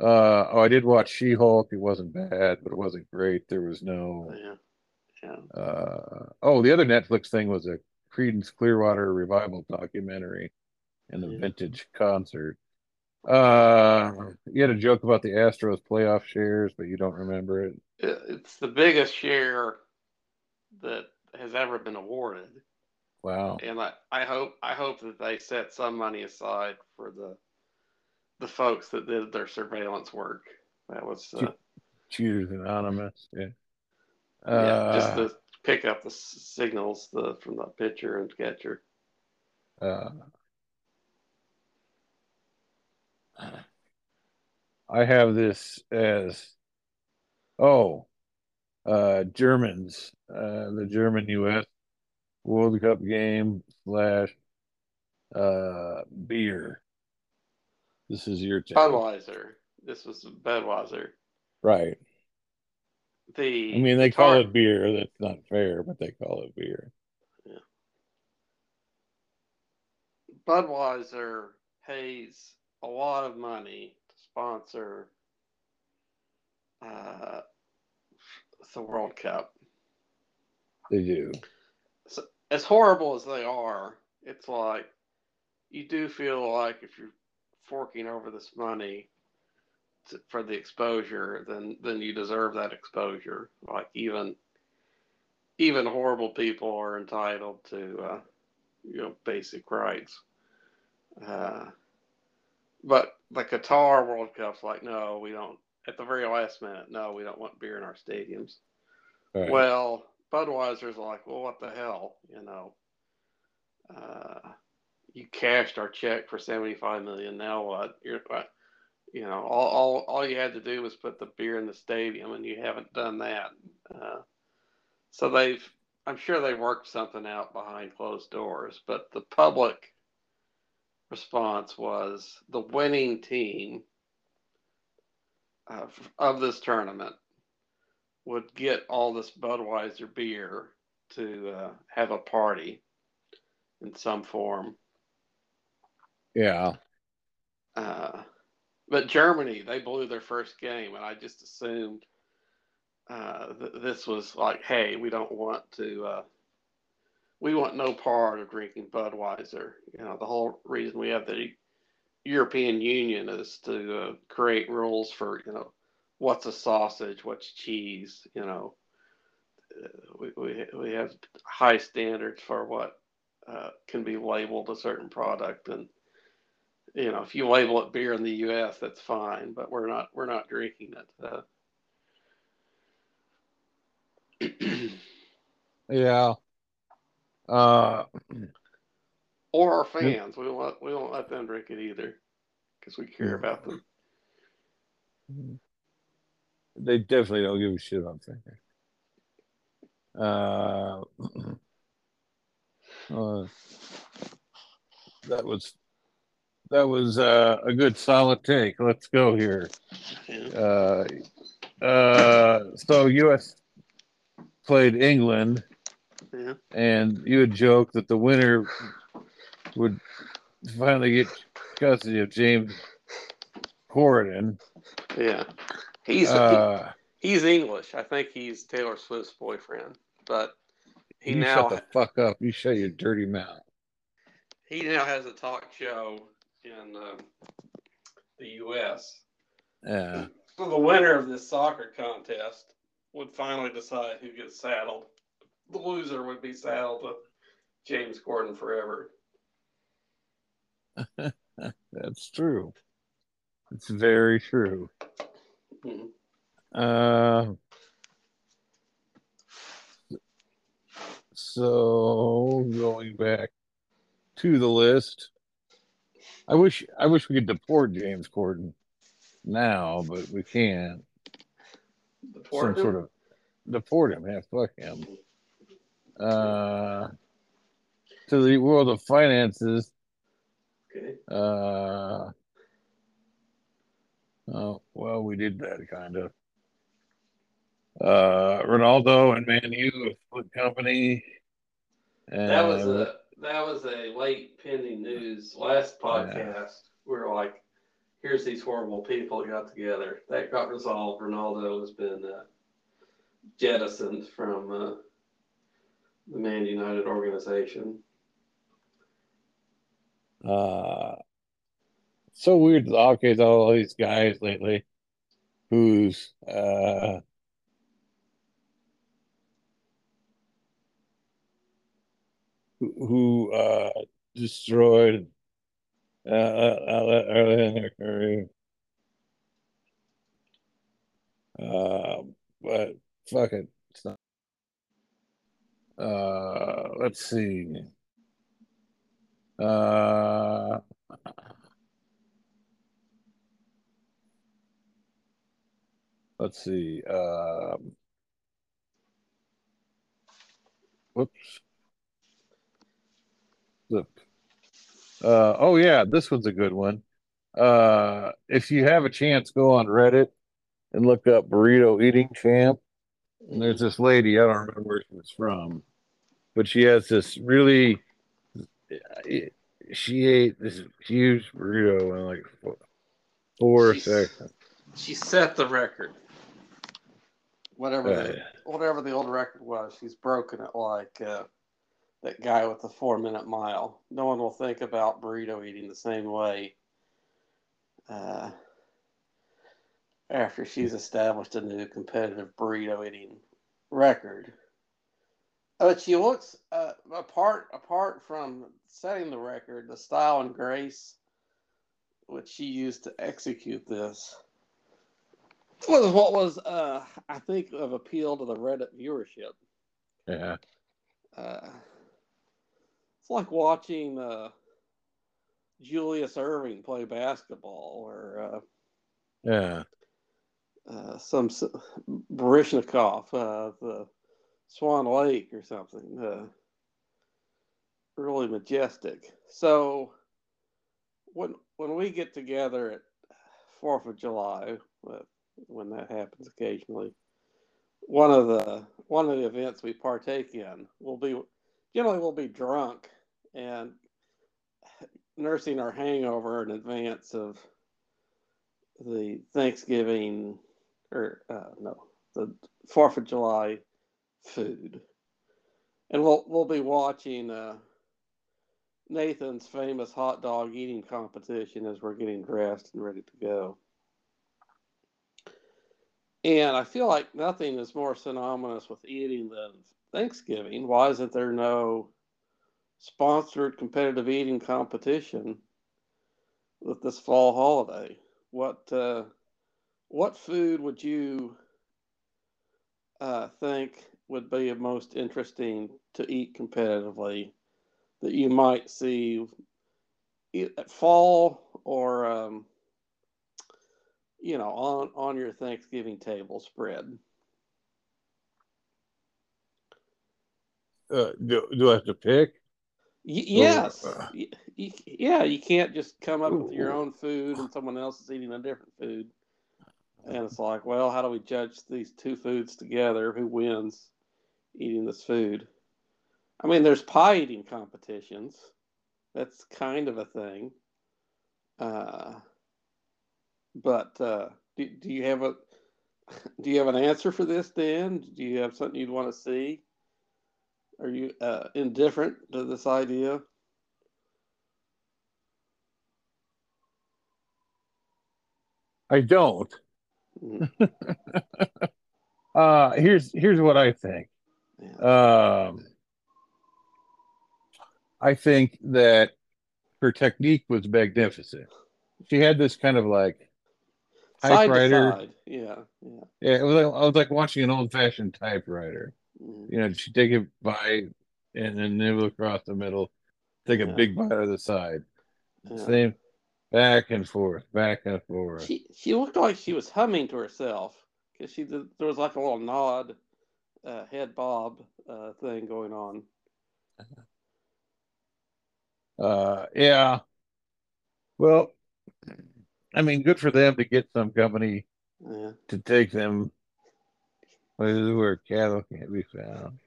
Uh, oh, I did watch She Hulk. It wasn't bad, but it wasn't great. There was no. Yeah. Yeah. Uh, oh, the other Netflix thing was a Creedence Clearwater revival documentary and the Yeah. vintage concert. Uh, you had a joke about the Astros playoff shares, but you don't remember it. It- It's the biggest share that has ever been awarded. Wow. and I, I hope I hope that they set some money aside for the the folks that did their surveillance work. That was uh, Cheaters Anonymous. Yeah. yeah, just Uh, to pick up the signals the from the pitcher and catcher. uh, I have this as oh, uh, Germans, uh, the German U.S. World Cup game slash uh, beer. This is your take, Budweiser. This was Budweiser. right? The I mean, they call tar- it beer. That's not fair, but they call it beer. Yeah. Budweiser pays a lot of money to sponsor uh, the World Cup. They do. so, as horrible as they are, it's like you do feel like if you're forking over this money to, for the exposure, then then you deserve that exposure. Like even even horrible people are entitled to uh, you know basic rights. Uh, but the Qatar World Cup's like, no, we don't. At the very last minute, no, we don't want beer in our stadiums. Right. Well, Budweiser's like, well, what the hell, you know? Uh, you cashed our check for seventy-five million. Now what? You're, uh, you know, all, all all you had to do was put the beer in the stadium, and you haven't done that. Uh, so they've, I'm sure they worked something out behind closed doors, but the public response was the winning team of, of this tournament would get all this Budweiser beer to uh, have a party in some form. yeah. Uh, but Germany, they blew their first game, and I just assumed uh, th- this was like, hey, we don't want to, uh, we want no part of drinking Budweiser. You know, the whole reason we have the European Union is to uh, create rules for, you know, what's a sausage, what's cheese, you know. Uh, we, we, we have high standards for what uh, can be labeled a certain product and you know if you label it beer in the US that's fine but we're not we're not drinking it uh, Yeah. Uh, or our fans. We won't we won't let them drink it either because we care about them they definitely don't give a shit about fingers. Uh, uh, that was that was uh, a good solid take. Let's go here. Uh, uh, so U.S. played England, yeah and you had joked that the winner would finally get custody of James Corden. yeah he's Uh, he, he's English I think he's Taylor Swift's boyfriend but he you now shut the fuck up. You shut your dirty mouth. he now has a talk show in um, the U.S. Yeah. So the winner of this soccer contest would finally decide who gets saddled. The loser would be saddled with James Corden forever. That's true. It's very true. Hmm. Uh, so going back to the list, I wish I wish we could deport James Corden now, but we can't. Deport Some him? sort of deport him. Yeah, fuck him. Uh, to the world of finances. Okay. Uh, oh, well, we did that kind of. Uh, Ronaldo and Man U have split company. And That was a that was a late pending news last podcast. we're like, here's these horrible people got together. That got resolved. Ronaldo has been uh, jettisoned from uh, the Man United organization. Uh, so weird. Okay, all these guys lately, who's uh, who, uh destroyed uh early in their career. Uh, but fuck it. It's not. Uh, let's see. Uh, let's see. Um, whoops. Flip. Uh, oh yeah, this one's a good one. Uh, if you have a chance, go on Reddit and look up burrito eating champ. And there's this lady, I don't remember where she was from, but she has this really, she ate this huge burrito in like four, four She's- seconds. She set the record. Whatever the, whatever the old record was, she's broken it like uh, that guy with the four minute mile. No one will think about burrito eating the same way uh, after she's established a new competitive burrito eating record. But she looks uh, apart apart from setting the record, the style and grace which she used to execute this was what was uh, I think of appeal to the Reddit viewership. Yeah. Uh, it's like watching uh, Julius Erving play basketball or uh, Yeah. uh, some s- Baryshnikov, uh, the Swan Lake or something. Uh, really majestic. So when when we get together at Fourth of July, uh, when that happens occasionally, one of the one of the events we partake in will be generally we'll be drunk and nursing our hangover in advance of the Thanksgiving or uh, no the Fourth of July food, and we'll we'll be watching uh, Nathan's famous hot dog eating competition as we're getting dressed and ready to go. And I feel like nothing is more synonymous with eating than Thanksgiving. Why isn't there no sponsored competitive eating competition with this fall holiday? What uh, what food would you uh, think would be most interesting to eat competitively that you might see at fall or um, you know on on your Thanksgiving table spread? Uh, do, do I have to pick? Y- yes, uh, Y- y- yeah. You can't just come up with your own food and someone else is eating a different food, and it's like, well, how do we judge these two foods together? Who wins eating this food? I mean, there's pie eating competitions. That's kind of a thing. Uh, but uh, do, do you have a do you have an answer for this, Dan? Do you have something you'd want to see? Are you uh, indifferent to this idea? I don't. Mm, Uh, here's here's what I think. Um, I think that her technique was magnificent. She had this kind of like typewriter. side. Yeah. Yeah. Yeah, it was like, I was like watching an old fashioned typewriter. Mm, You know, she'd take a bite and then nibble across the middle, take a Yeah. big bite of the side. yeah. Same back and forth, back and forth. She she looked like she was humming to herself because she did, there was like a little nod, uh, head bob uh, thing going on. Uh, yeah. Well, I mean, good for them to get some company Yeah. to take them places where cattle can't be found.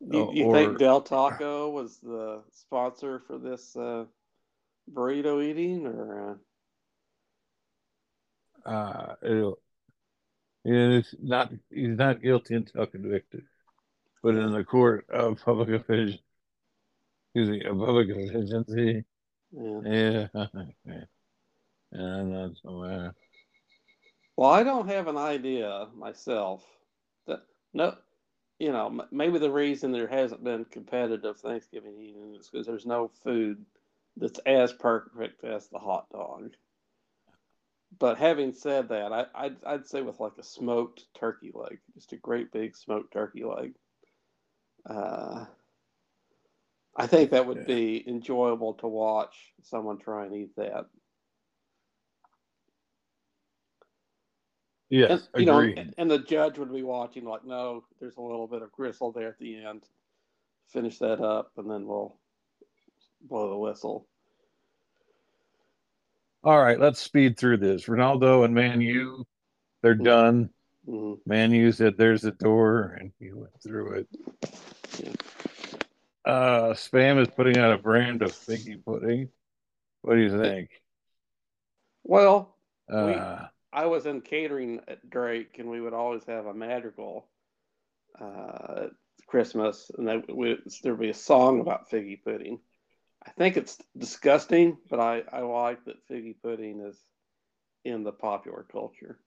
You, Oh, you or- think Del Taco was the sponsor for this uh, burrito eating, or uh, uh, it'll, he's not he's not guilty until convicted, but in the court of public excuse me, of public efficiency, Yeah. yeah, yeah, and that's uh, Well, I don't have an idea myself. That no, you know, maybe the reason there hasn't been competitive Thanksgiving eating is because there's no food that's as perfect as the hot dog. But having said that, I, I'd, I'd say with like a smoked turkey leg, just a great big smoked turkey leg. Uh, I think that would Yeah. be enjoyable to watch someone try and eat that. Yes, and, you know, and, and the judge would be watching, like, no, there's a little bit of gristle there at the end. Finish that up, and then we'll blow the whistle. All right, let's speed through this. Ronaldo and Man U, they're Mhm. done. hmm Man U said, "There's the door," and he went through it. Yeah. Uh, Spam is putting out a brand of figgy pudding. What do you think? Well, Uh, I was in catering at Drake, and we would always have a madrigal uh, Christmas, and that we, there'd be a song about figgy pudding. I think it's disgusting, but I, I like that figgy pudding is in the popular culture.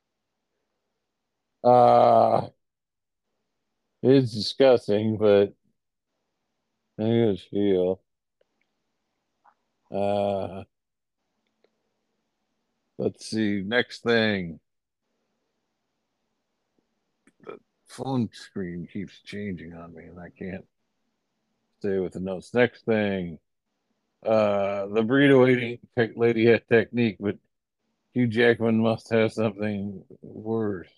uh, it's disgusting, but I guess feel. Uh, let's see. Next thing. The phone screen keeps changing on me, and I can't stay with the notes. Next thing. Uh, the burrito lady had technique, but Hugh Jackman must have something worse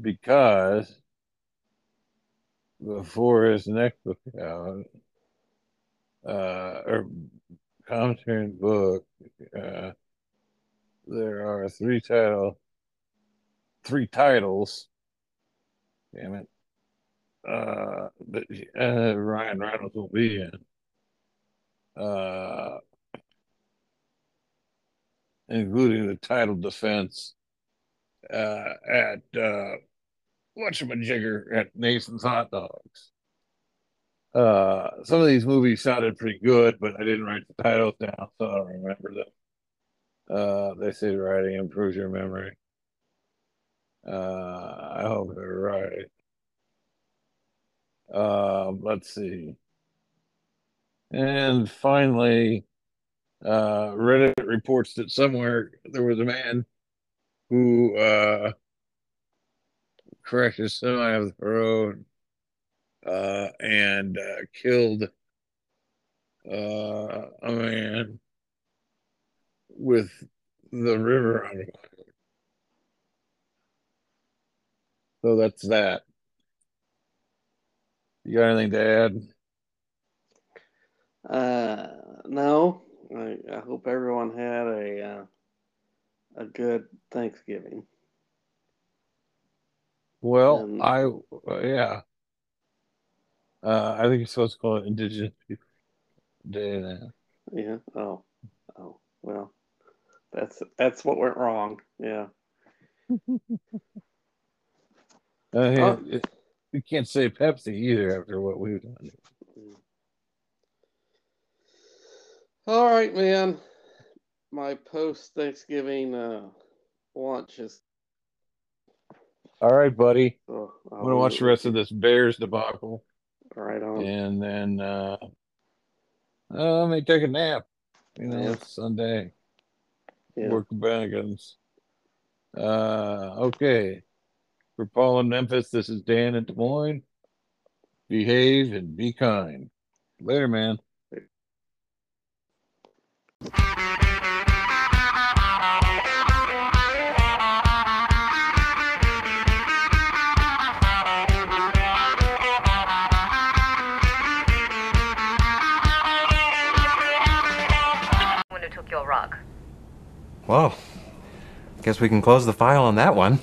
because before his next book out, uh, or commentary book, uh, there are three title, three titles. Damn it. Uh, that uh, Ryan Reynolds will be in. Uh, including the title defense uh, at uh, Jigger at Nathan's Hot Dogs. Uh, some of these movies sounded pretty good, but I didn't write the titles down, so I don't remember them. Uh, they say writing improves your memory. Uh, I hope they're right. Uh, let's see. And finally, uh, Reddit reports that somewhere there was a man who uh, crashed his semi off the road uh, and uh, killed uh, a man with the river. So that's that. You got anything to add? Uh, no, I, I hope everyone had a uh, a good Thanksgiving. Well, Um, I uh, yeah. Uh, I think you're supposed to call it Indigenous People Day now. Yeah. Oh. Oh. Well, that's that's what went wrong. Yeah. Uh, yeah, Oh. it- you can't say Pepsi either after what we've done. All right, man. My post Thanksgiving uh, lunch is. All right, buddy. So I'm gonna watch the rest of this Bears debacle, Right on. and then uh, uh, I may take a nap. You know, Yeah. it's Sunday. Yeah. Work Banigans. Uh, okay. For Paul in Memphis, this is Dan in Des Moines. Behave and be kind. Later, man. When who took your rug? Well, I guess we can close the file on that one.